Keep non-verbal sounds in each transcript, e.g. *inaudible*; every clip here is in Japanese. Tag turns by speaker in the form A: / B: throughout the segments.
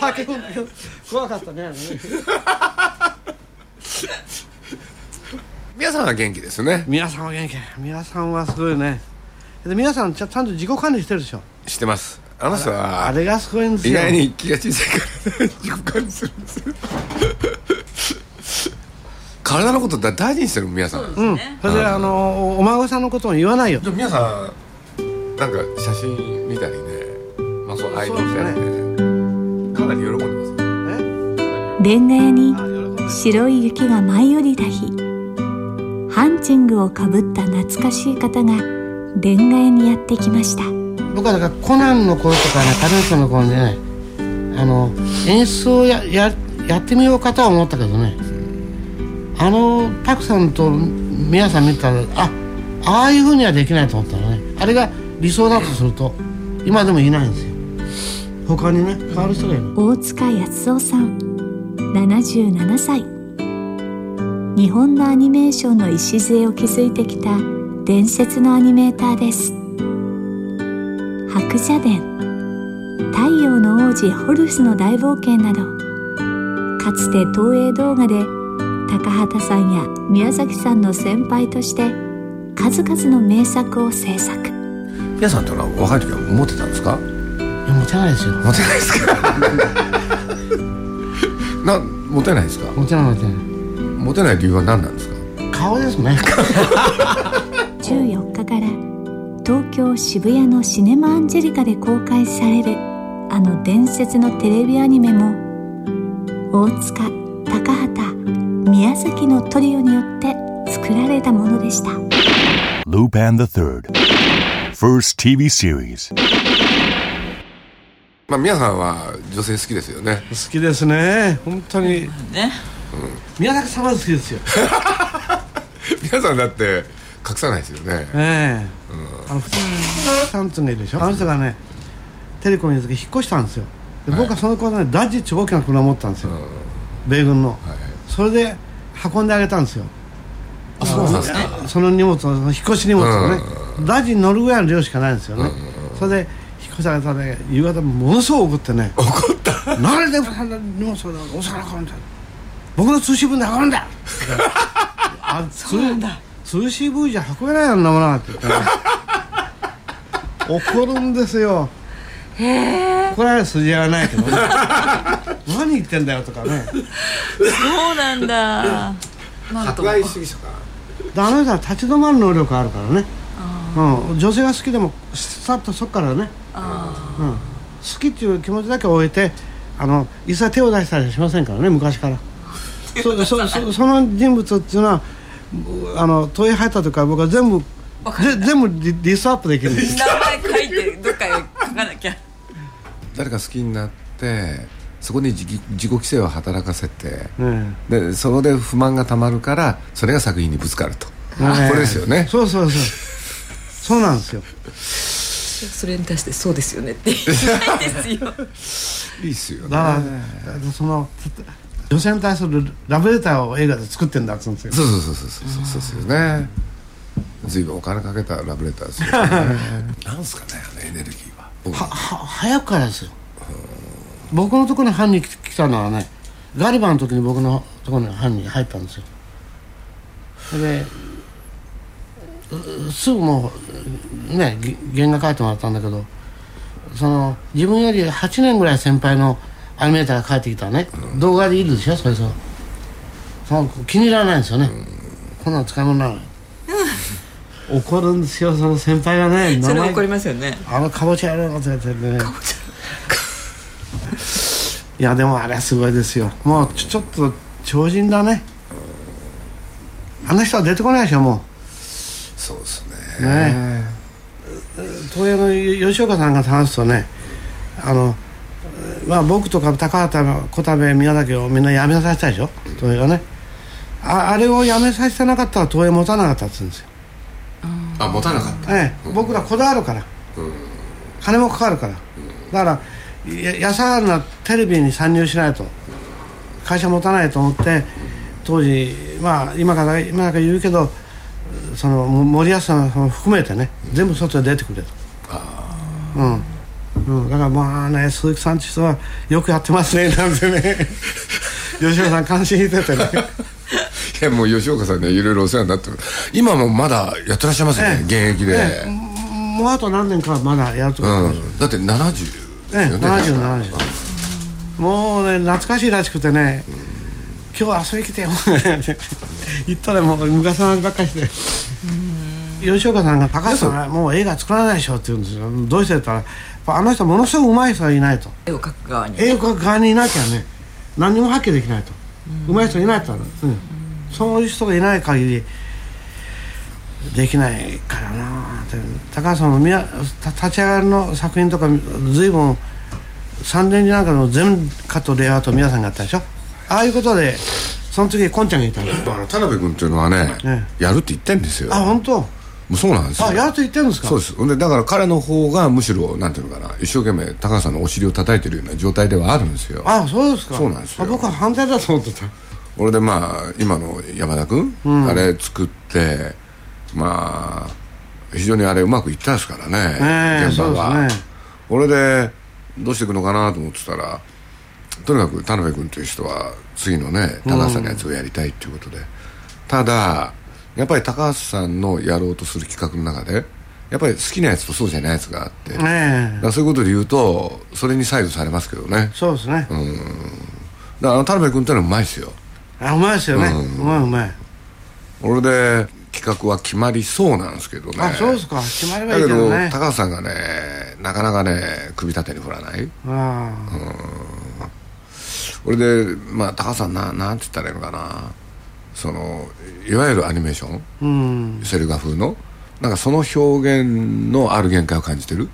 A: 酒飲んで怖かったね *laughs*
B: 皆さんは元気ですね？
A: 皆さんは元気。皆さんはすごいね。で皆さんちゃちゃんと自己管理してるでしょ？
B: してます。あの人は
A: あれがすごいんですよ。
B: 意外に気が小さいからね自己管理するんですよ。*laughs* 体のことだ大事にしてる皆さん。
A: うん。それであのお孫さんのことも言わないよ。
B: じゃあ皆さんなんか写真見たりね。まあそうアイドルみたいなねかなり喜んでます
C: レンガ屋に白い雪が舞い降りた日ハンチングをかぶった懐かしい方がレンガ屋にやってきました。
A: 僕はだからコナンの頃とかねカネットの頃にねあの演出をやややってみようかとは思ったけどねあのパクさんと皆さん見たらあああいうふうにはできないと思ったのね。あれが理想だとすると今でもいないんですよ他にね変わる人がいる。
C: 大塚康夫さん。77歳。日本のアニメーションの礎を築いてきた伝説のアニメーターです。白蛇伝。太陽の王子ホルスの大冒険などかつて東映動画で高畑さんや宮崎さんの先輩として数々の名作を制作。
B: 皆さんってのは若い時は持ってたんですか？
A: いやモテないですよ。*laughs*
B: 持てないですか？な持てないですか？
A: モテないモテない
B: 持てない理由は何なんですか？
A: 顔ですね。*laughs*
C: 14日から東京渋谷のシネマアンジェリカで公開されるあの伝説のテレビアニメも大塚高畑宮崎のトリオによって作られたものでした。
D: Lupin the Third. First TV series.
B: まあ皆さんは女性好きですよね。
A: 好きですね。本当に。
E: ね。
A: 宮崎さんは好きですよ。*laughs*
B: 皆さんだって隠さないですよね。
A: ええ。あの普通さんつがいるでしょ。あの人がねテレコに引っ越したんですよ。で僕はその頃ねダッジって大きな車を持ったんですよ、米軍の、それで運んであげたんですよ。
B: あそうなんですか。
A: その荷物の引っ越し荷物をね、ダッジに乗るぐらいの量しかないんですよね、それで引っ越しあげたらね夕方ものすごく怒ってね
B: 怒った
A: なんでそんな荷物をお魚運んだ僕の通信分で運んだあそうなんだ通信分じゃ運べないよんなものはって言ってね怒るんですよ怒られる筋合いはないけどね何言ってんだよとかね
E: そうなんだ
B: 迫害主義者か
A: であの人は立ち止まる能力あるからね、うん、女性が好きでもさっとそっからね、*laughs* *laughs* うん、好きっていう気持ちだけ置いてあの一切手を出したりしませんからね昔から。*laughs* そそそその人物っていうのはあの問い入った時から僕は全部ぜ全部リリストアップできる。んです
E: 名前書いてどっかへ書かなきゃ。
B: 誰か好きになってそこに自己自己規制を働かせて
A: ね
B: でそこで不満がたまるからそれが作品にぶつかると。
A: ね
B: これですよね。
A: そうそうそう。そうなんですよ *laughs*
E: それに対してそうですよねって言いたいですよ。*laughs*
B: いいっすよね。
A: だからその女性に対するラブレターを映画で作ってんだっつうんですよ
B: そうそうそうそうそうそうですよね随分お金かけたラブレターですよねなんすかねあのエネルギーは
A: はは早くからですよ僕のところに犯人来来たのはねガリバーの時に僕のところに犯人入ったんですよそれでうすぐもうねげ原画描いてもらったんだけどその自分より8年ぐらい先輩のアニメーターが帰ってきたらね、動画でいるでしょそれそうその気に入らないんですよね、こんなの使い物にならない怒るんですよその先輩がね *laughs*
E: それ怒りますよね。
A: あのかぼちゃやろうとか言ってね。*laughs* *laughs* いやでもあれはすごいですよ。もうちょちょっと超人だね。あの人は出てこないでしょも
B: そうです
A: う
B: ね。
A: ね。東映の吉岡さんが話すとねあのまあ僕とか高畑小田部宮崎をみんな辞めさせたでしょ？東映がね。ああれを辞めさせてなかったら東映持たなかったって言うんですよ。
B: あ持たなかった。
A: ええ、僕らこだわるから、金もかかるから、だからや安上がりなテレビに参入しないと。会社持たないと思って当時まあ今から今から言うけどその森保さんも含めてね全部外で出てくれとうん、うん、だからまあね鈴木さんって人はよくやってますね *laughs* なんてね。吉野さん感心しててね。*laughs*
B: いやもう吉岡さんねいろいろお世話になってる。今もままだやってらっしゃいますよね、
A: え
B: 現役で、
A: ええ。もうあと何年かはまだやると思います、
B: うん、だって70
A: ええ、
B: よね
A: 70、70もうね懐かしいらしくてね「今日遊びに来てよ」言ったらもう昔の話ばっかりして吉岡さんが「高橋さんはもう映画作らないでしょ」って言うんですよ。どうしてって言ったらあの人ものすごく上手い人がいないと。
E: 絵を描く側に。
A: 絵を描く側にいなきゃね何にも発揮できないと。上手い人いないと、うん、そういう人がいない限りできないからなって。高橋さんもみやた立ち上がりの作品とか随分三年時なんかの全カットレイアウト皆さんがやったでしょ。ああいうことでその次こんちゃんがいたんです
B: あの田辺君っていうのはね、
A: え
B: やるって言ってんですよ。
A: あ本当？
B: もうそうなんですよ。
A: あやると言ってるんですか？
B: そうです。ほんでだから彼の方がむしろなんていうのかな一生懸命高橋さんのお尻を叩いてるような状態ではあるんですよ。
A: あそうですか。
B: そうなんですよ。
A: あ僕は反対だと思ってた。
B: 俺でまあ今の山田君、あれ作ってまあ非常にあれうまくいったですからね、
A: ええ
B: 現場は、
A: そうですね。
B: 俺でどうしていくのかなと思ってたらとにかく田辺君という人は次のね高橋さんのやつをやりたいっていうことで、ただやっぱり高橋さんのやろうとする企画の中でやっぱり好きなやつとそうじゃないやつがあって、だか
A: ええ
B: らそういうことで言うとそれに左右されますけどね。
A: そうですね、
B: だから田辺君ってのはうまいですよ。
A: あうまいですよね、うまいうまい。
B: 俺で企画は決まりそうなんですけどね。
A: あそうですか。決まれば
B: だけど
A: いいけどね
B: 高橋さんがねなかなかね首立てに振らない。
A: あ
B: 俺でまあ高橋さんななんて言ったらいいのかな。そのいわゆるアニメーション？
A: あうん。
B: セル画風の？なんかその表現のある限界を感じてる、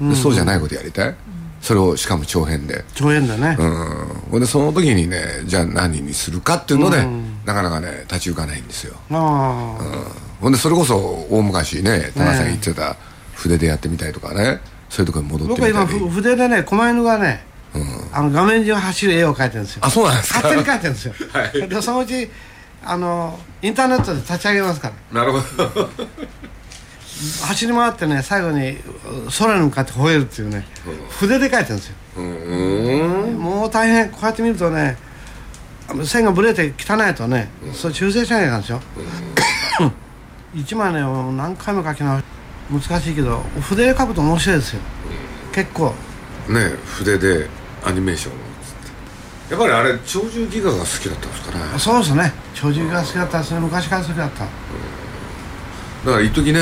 B: でそうじゃないことやりたい、それをしかも長編で。
A: 長編だね、
B: うん。ほんでその時にねじゃあ何にするかっていうので、なかなかね立ち行かないんですよ。
A: ああ、
B: ほんでそれこそ大昔ね田中さん言ってた筆でやってみたいとかねそういうところに戻って
A: 僕は今
B: みたり。
A: ふ筆でね狛犬がね、あの画面上走る絵を描いてるんですよ。
B: あそうなんですか？
A: 勝手に描いてるんですよ、*laughs*
B: はい。
A: でそのうちあのインターネットで立ち上げますから。
B: なるほど。
A: 走り回ってね最後に空に向かって吠えるっていうね筆で描いてるんですよ。
B: うん。
A: もう大変。こうやって見るとね線がぶれて汚いとね、それ修正しなきゃないんですよ、*coughs* 一枚ね何回も描き直し難しいけど筆で描くと面白いですよ。結構。
B: ね筆でアニメーションやっぱりあれ鳥獣戯画が好きだったんですかね。
A: そうですね。長寿が好きだったですね昔から好きだった。
B: だから一時ね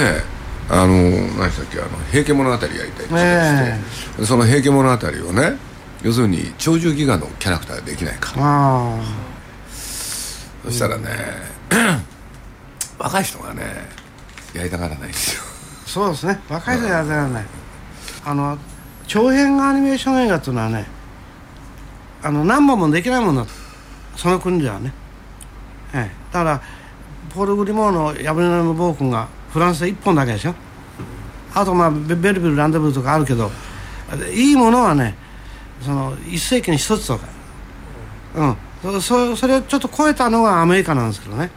B: あの何でしたっけあの「平家物語」やりたいって言って、
A: え
B: でその「平家物語」をね要するに鳥獣戯画のキャラクターができないか。
A: あ
B: そしたらね、*clears throat* 若い人がねやりたがらないんですよ。
A: あそうですね。若い人やらない。あの長編アニメーション映画っていうのはねあの何本もできないものだその国ではね、ええ、だからポール・グリモーの「ヤブネの暴君」がフランスで1本だけでしょ。あとまあベベルビル・ランデブーとかあるけどいいものはねその1世紀に1つとか。うん。そそれをちょっと超えたのがアメリカなんですけどね。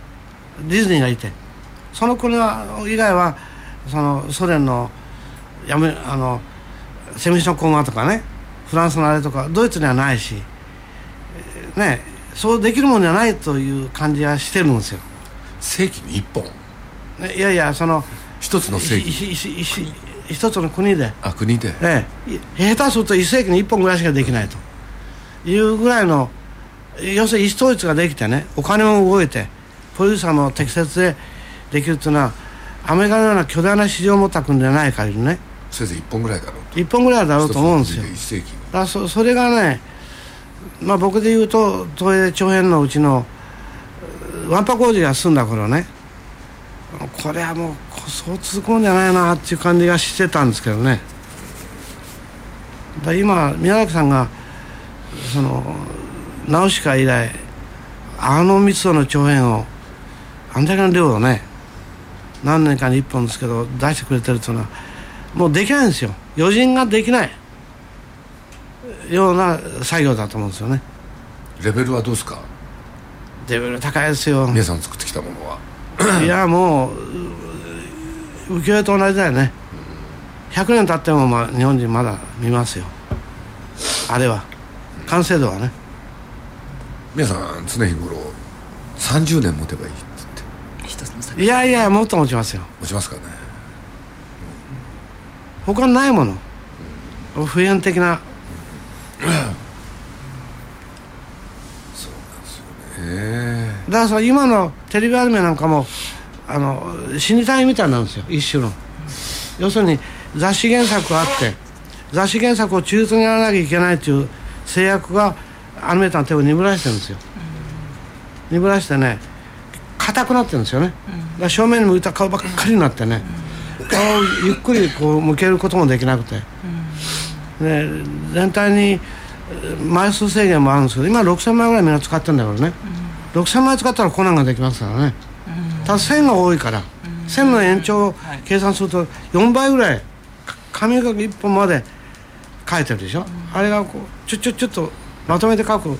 A: ディズニーがいて。その国は以外はそのソ連のやめあのセミションコンガとかね。フランスのあれとかドイツにはないし。ねそうできるもんじゃないという感じはしてるんですよ、
B: 世紀に一本？
A: ねいやいやその
B: 一つの世紀
A: いいいいい一つの国で。
B: あ国で？
A: ええ、下手すると1世紀に1本ぐらいしかできないと。いうぐらいの要するに意思統一ができてねお金も動いてプロデューサーも適切でできるっていうのはアメリカのような巨大な市場を持った国でない限りね。
B: せいぜい一本ぐらいだろうと。
A: 1本ぐらいだろうと思うんですよ。
B: 一つの国で一世紀
A: だそそれがねまあ僕で言うと東映長編のうちのわんぱ工事が済んだ頃ね。これはもうそう続くんじゃないなっていう感じがしてたんですけどね。だ今宮崎さんがそのナウシカ以来あの密度の長編をあんだけの量をね何年かに1本ですけど出してくれてるっていうのはもうできないんですよ。余人ができない。ような作業だと思うんですよね。
B: レベルはどうですか？
A: レベル高いですよ。
B: 皆さん作ってきたものは。い
A: や *clears throat* もうう浮世絵と同じだよね。100年経ってもまあ日本人まだ見ますよ。あれは。完成度はね。
B: 皆さん常日頃30年持てばいいって言って。
E: 一つの作
A: いやいやもっと持ちますよ。
B: 持ちますかね。
A: 他にないもの。普遍的な
B: え
A: だからその今のテレビアニメなんかもあの死に体みたいなんですよ。一種の。要するに雑誌原作があって雑誌原作を忠実にやらなきゃいけないという制約がアニメーターの手を鈍らしてるんですよ。鈍らしてね硬くなってるんですよね。だから正面に向いた顔ばっかりになってね顔をゆっくりこう向けることもできなくて。で全体にえー枚数制限もあるんですけど今6000枚ぐらいみんな使ってるんだからね、6000枚使ったらコナンができますからね、ただ線が多いから、線の延長を計算すると4倍ぐらいか紙書き1本まで書いてるでしょ、あれがこうちょちょちょっとまとめて書く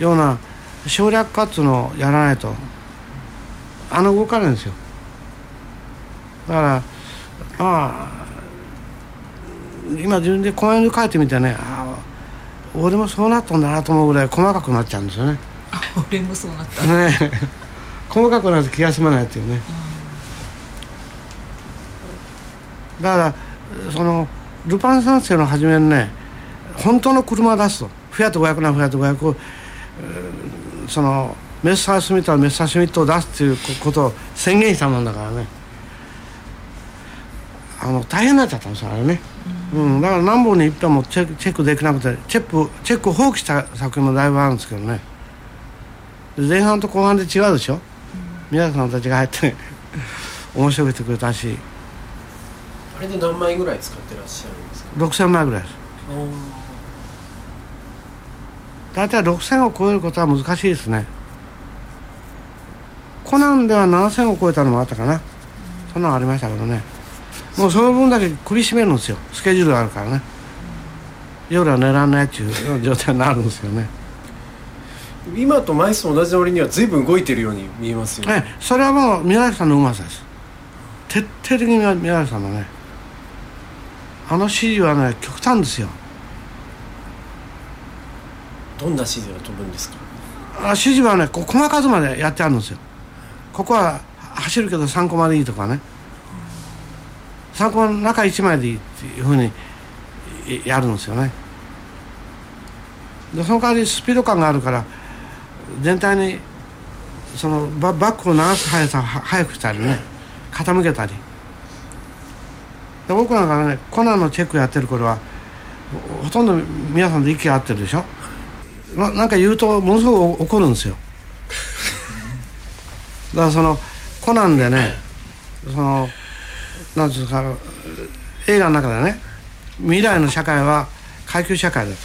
A: ような省略化っていうのをやらないとあの動かないんですよ。だからまあ今自分でコメント書いてみてねああ俺もそうなったんだなと思うぐらい細かくなっちゃうんですよね。
E: あ俺もそうなった。
A: ね。細かくなると気が済まないっていうね。だからそのルパン三世の初めにね本当の車を出すと。フィアット500なフィアット500をえーそのメッサー・スミットはメッサー・シュミットを出すっていうことを宣言したもんだからね。あの大変になっちゃったんですよあれね、うんだから何本に一本もチェックチェックできなくてチェックチェックを放棄した作品もだいぶあるんですけどね。で前半と後半で違うでしょ、皆さんたちが入って面白くしてくれたし。
F: あれで何枚ぐらい使ってらっしゃるんですか
A: ？6000枚ぐらいです。大体6000を超えることは難しいですね。コナンでは7000を超えたのもあったかな。そんなのありましたけどねもうその分だけ首絞めるんですよ。スケジュールがあるからね。夜は寝らんないっていう状態になるんですよね。
F: 今と枚数同じ折には随分動いてるように見えますよね。
A: ええそれはもう宮崎さんのうまさです。徹底的に宮宮崎さんのねあの指示はね極端ですよ。
F: どんな指示が飛ぶんですか？
A: あ指示はねこう細かくまでやってあるんですよ。ここは走るけど3コマでいいとかね3コマの中1枚でいいっていうふうにいやるんですよね。でその代わりスピード感があるから全体にそのババックを流す速さをは速くしたりね傾けたり。で僕なんかねコナンのチェックやってる頃はほほとんど皆さんで息が合ってるでしょ？ななんか言うとものすごく怒るんですよ。*laughs* だからそのコナンでねそのなんですか映画の中でね未来の社会は階級社会だ。と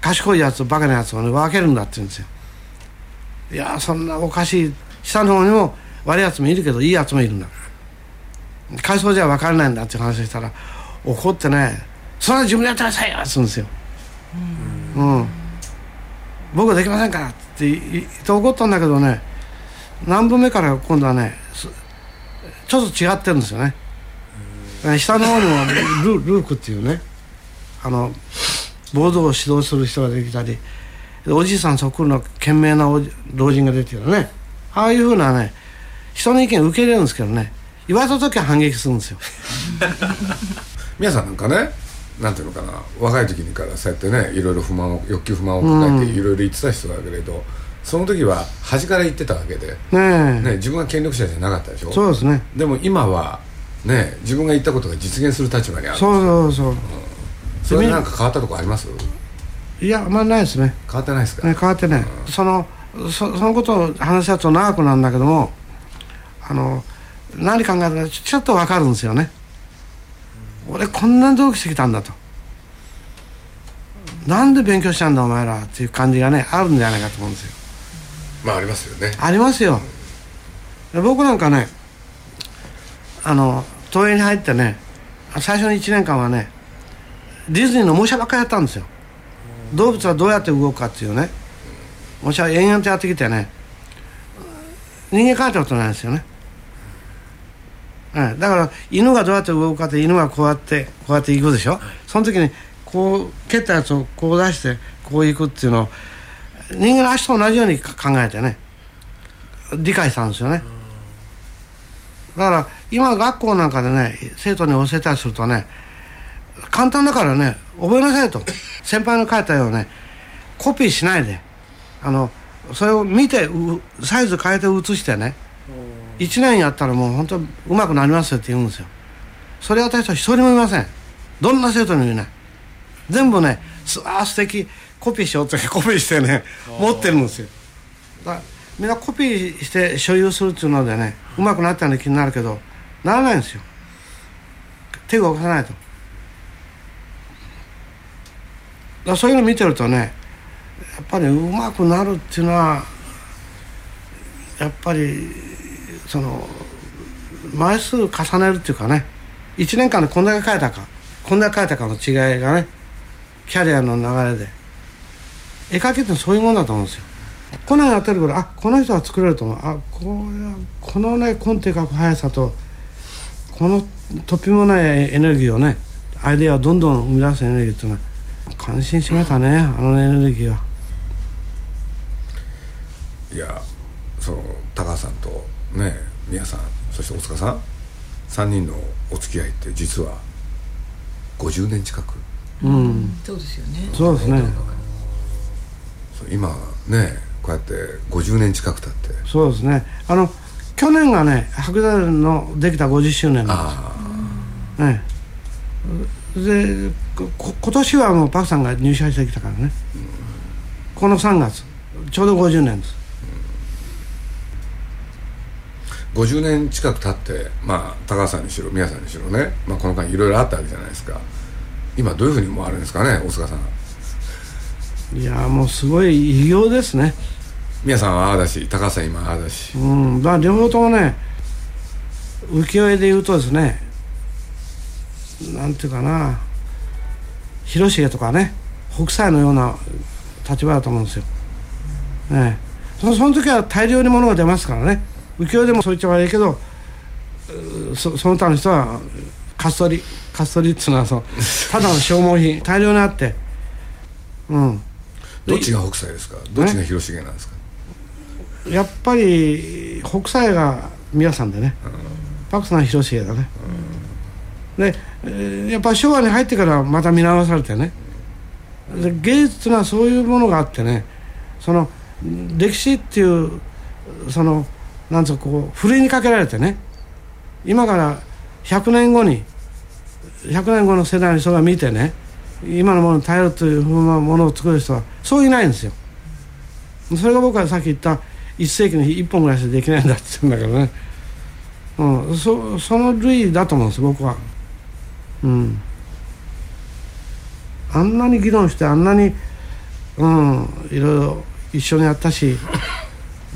A: 賢いやつとバカなやつをね分けるんだって言うんですよ。いやそんなおかしい下の方にも悪いやつもいるけどいいやつもいるんだ。階層じゃ分からないんだっていう話したら怒ってね「それは自分でやってくださいよ」って言うんですよ。うん。僕はできませんからって言って怒ったんだけどね何分目から今度はねちょっと違ってるんですよね。え下の方にもルルークっていうね。あのボードを指導する人ができたりおじいさんそっくりの賢明な老人が出てるねああいうふうなね人の意見受け入れるんですけどね。言われた時は反撃するんですよ。*laughs*
B: 皆さんなんかねなんていうのかな若い時にからそうやってねいろいろ不満を欲求不満を抱えていろいろ言ってた人だけれど、その時は端から言ってたわけで、
A: ねえ。
B: ね、自分が権力者じゃなかったでしょ？
A: そうですね。
B: でも今はね自分が言ったことが実現する立場にある
A: そうそうそう。
B: それでなんか変わったとこあります？
A: いやあんまりないですね。
B: 変わってないですか、
A: ね変わってねそのそそのことを話し合うと長くなるんだけどもあの何考えたかちちょっと分かるんですよね。俺こんなに努力してきたんだと。なんで勉強したんだお前らっていう感じがねあるんじゃないかと思うんですよ
B: まあありますよね。
A: ありますよ。で僕なんかねあの東映に入ってね最初の1年間はねディズニーの模写ばっかりやったんですよ。動物はどうやって動くかっていうね。模写延々とやってきてね人間描いたことないですよね、はい、だから犬がどうやって動くかって犬がこうやってこうやって行くでしょ、その時にこう蹴ったやつをこう出してこう行くっていうのを人間の足と同じように考えてね理解したんですよね。だから今学校なんかでね生徒に教えたりするとね簡単だからね覚えなさいと。先輩の書いたようねコピーしないであのそれを見てサイズ変えて写してね1年やったらもう本当うまくなりますよって言うんですよ。それ私は一人もいません。どんな生徒にもいない。全部ねすああ素敵。コピーしようってコピーしてね持ってるんですよ。だみんなコピーして所有するっていうのでねうまくなったような気になるけどならないんですよ。手が動かさないと。だそういうの見てるとねやっぱりうまくなるっていうのはやっぱりその枚数重ねるっていうかね1年間でこんだけ変えたかこんだけ変えたかの違いがねキャリアの流れで絵描きってそういうもんだと思うんですよ。このやってるからあこの人は作れると思う。あこうこのねコンテ描く速さとこのとっぴもないエネルギーをねアイデアをどんどん生み出すエネルギーっていうのは感心しましたねあのエネルギーは。い
B: やその高橋さんとね宮さんそして大塚さん3人のお付き合いって実は50年近く。
A: うん。
E: そうですよね。
A: そうですね
B: 今ねこうやって50年近く経って。
A: そうですね。あの去年がね白山のできた50周年なん
B: あ
A: ですねでこ今年はもうパクさんが入社してきたからね、この3月ちょうど50年です。
B: あ50年近く経ってまあ高橋さんにしろ宮さんにしろね、まあ、この間いろいろあったわけじゃないですか。今どういうふうに思われるんですかね大塚さん
A: いやーもうすごい偉業ですね。
B: 宮さんはああだし高橋さん今ああだし。
A: うんだから両方ともね浮世絵で言うとですねなんていうかな広重とかね北斎のような立場だと思うんですよ、ねえ、そのその時は大量に物が出ますからね。浮世絵でもそう言っちゃ悪いけどうそその他の人はかっそりかっそりっていうのはそうただの消耗品大量にあって。うん
B: どっちが北斎ですか？どっちが広重なんですか？
A: やっぱり北斎が宮さんでね、パクさんは広重だね、で、えーやっぱ昭和に入ってからまた見直されてね。で芸術っていうのはそういうものがあってね。その歴史っていうそのなんつうかこうふるいにかけられてね。今から100年後に100年後の世代の人が見てね今のものに頼るというふうなものを作る人はそういないんですよ。それが僕はさっき言った1世紀に1本ぐらいしかできないんだって言うんだけどね、うん、そその類だと思うんです僕は。うん。あんなに議論してあんなにうん。いろいろ一緒にやったし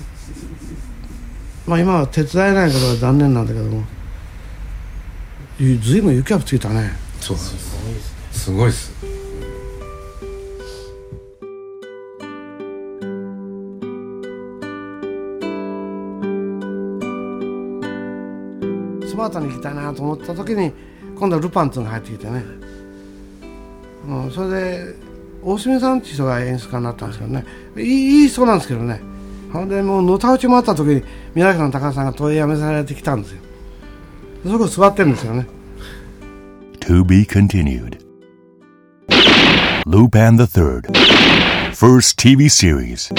A: *laughs* まあ今は手伝えないことは残念なんだけども。いずいぶん雪がついたね。
B: そうなんです。すごいです。
A: スマートに行きたいなと思った時に今度はルパンっていうのが入ってきてね、うん、それで大隅さんっていう人が演出家になったんですけどね。いいいい人なんですけどね。ほんでもうのたうち回った時に宮崎の高橋さんが問いやめされてきたんですよ。そこ座ってるんですよね。
D: To be continued. Lupin the Third. First TV series.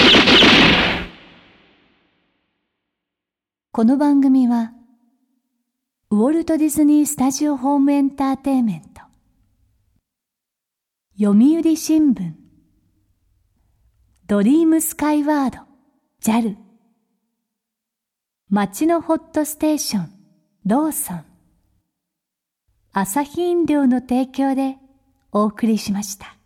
C: この番組はウォルト・ディズニー・スタジオ・ホーム・エンターテイメント読売新聞ドリームスカイワード JAL 街のホットステーションローソン朝日飲料の提供でお送りしました。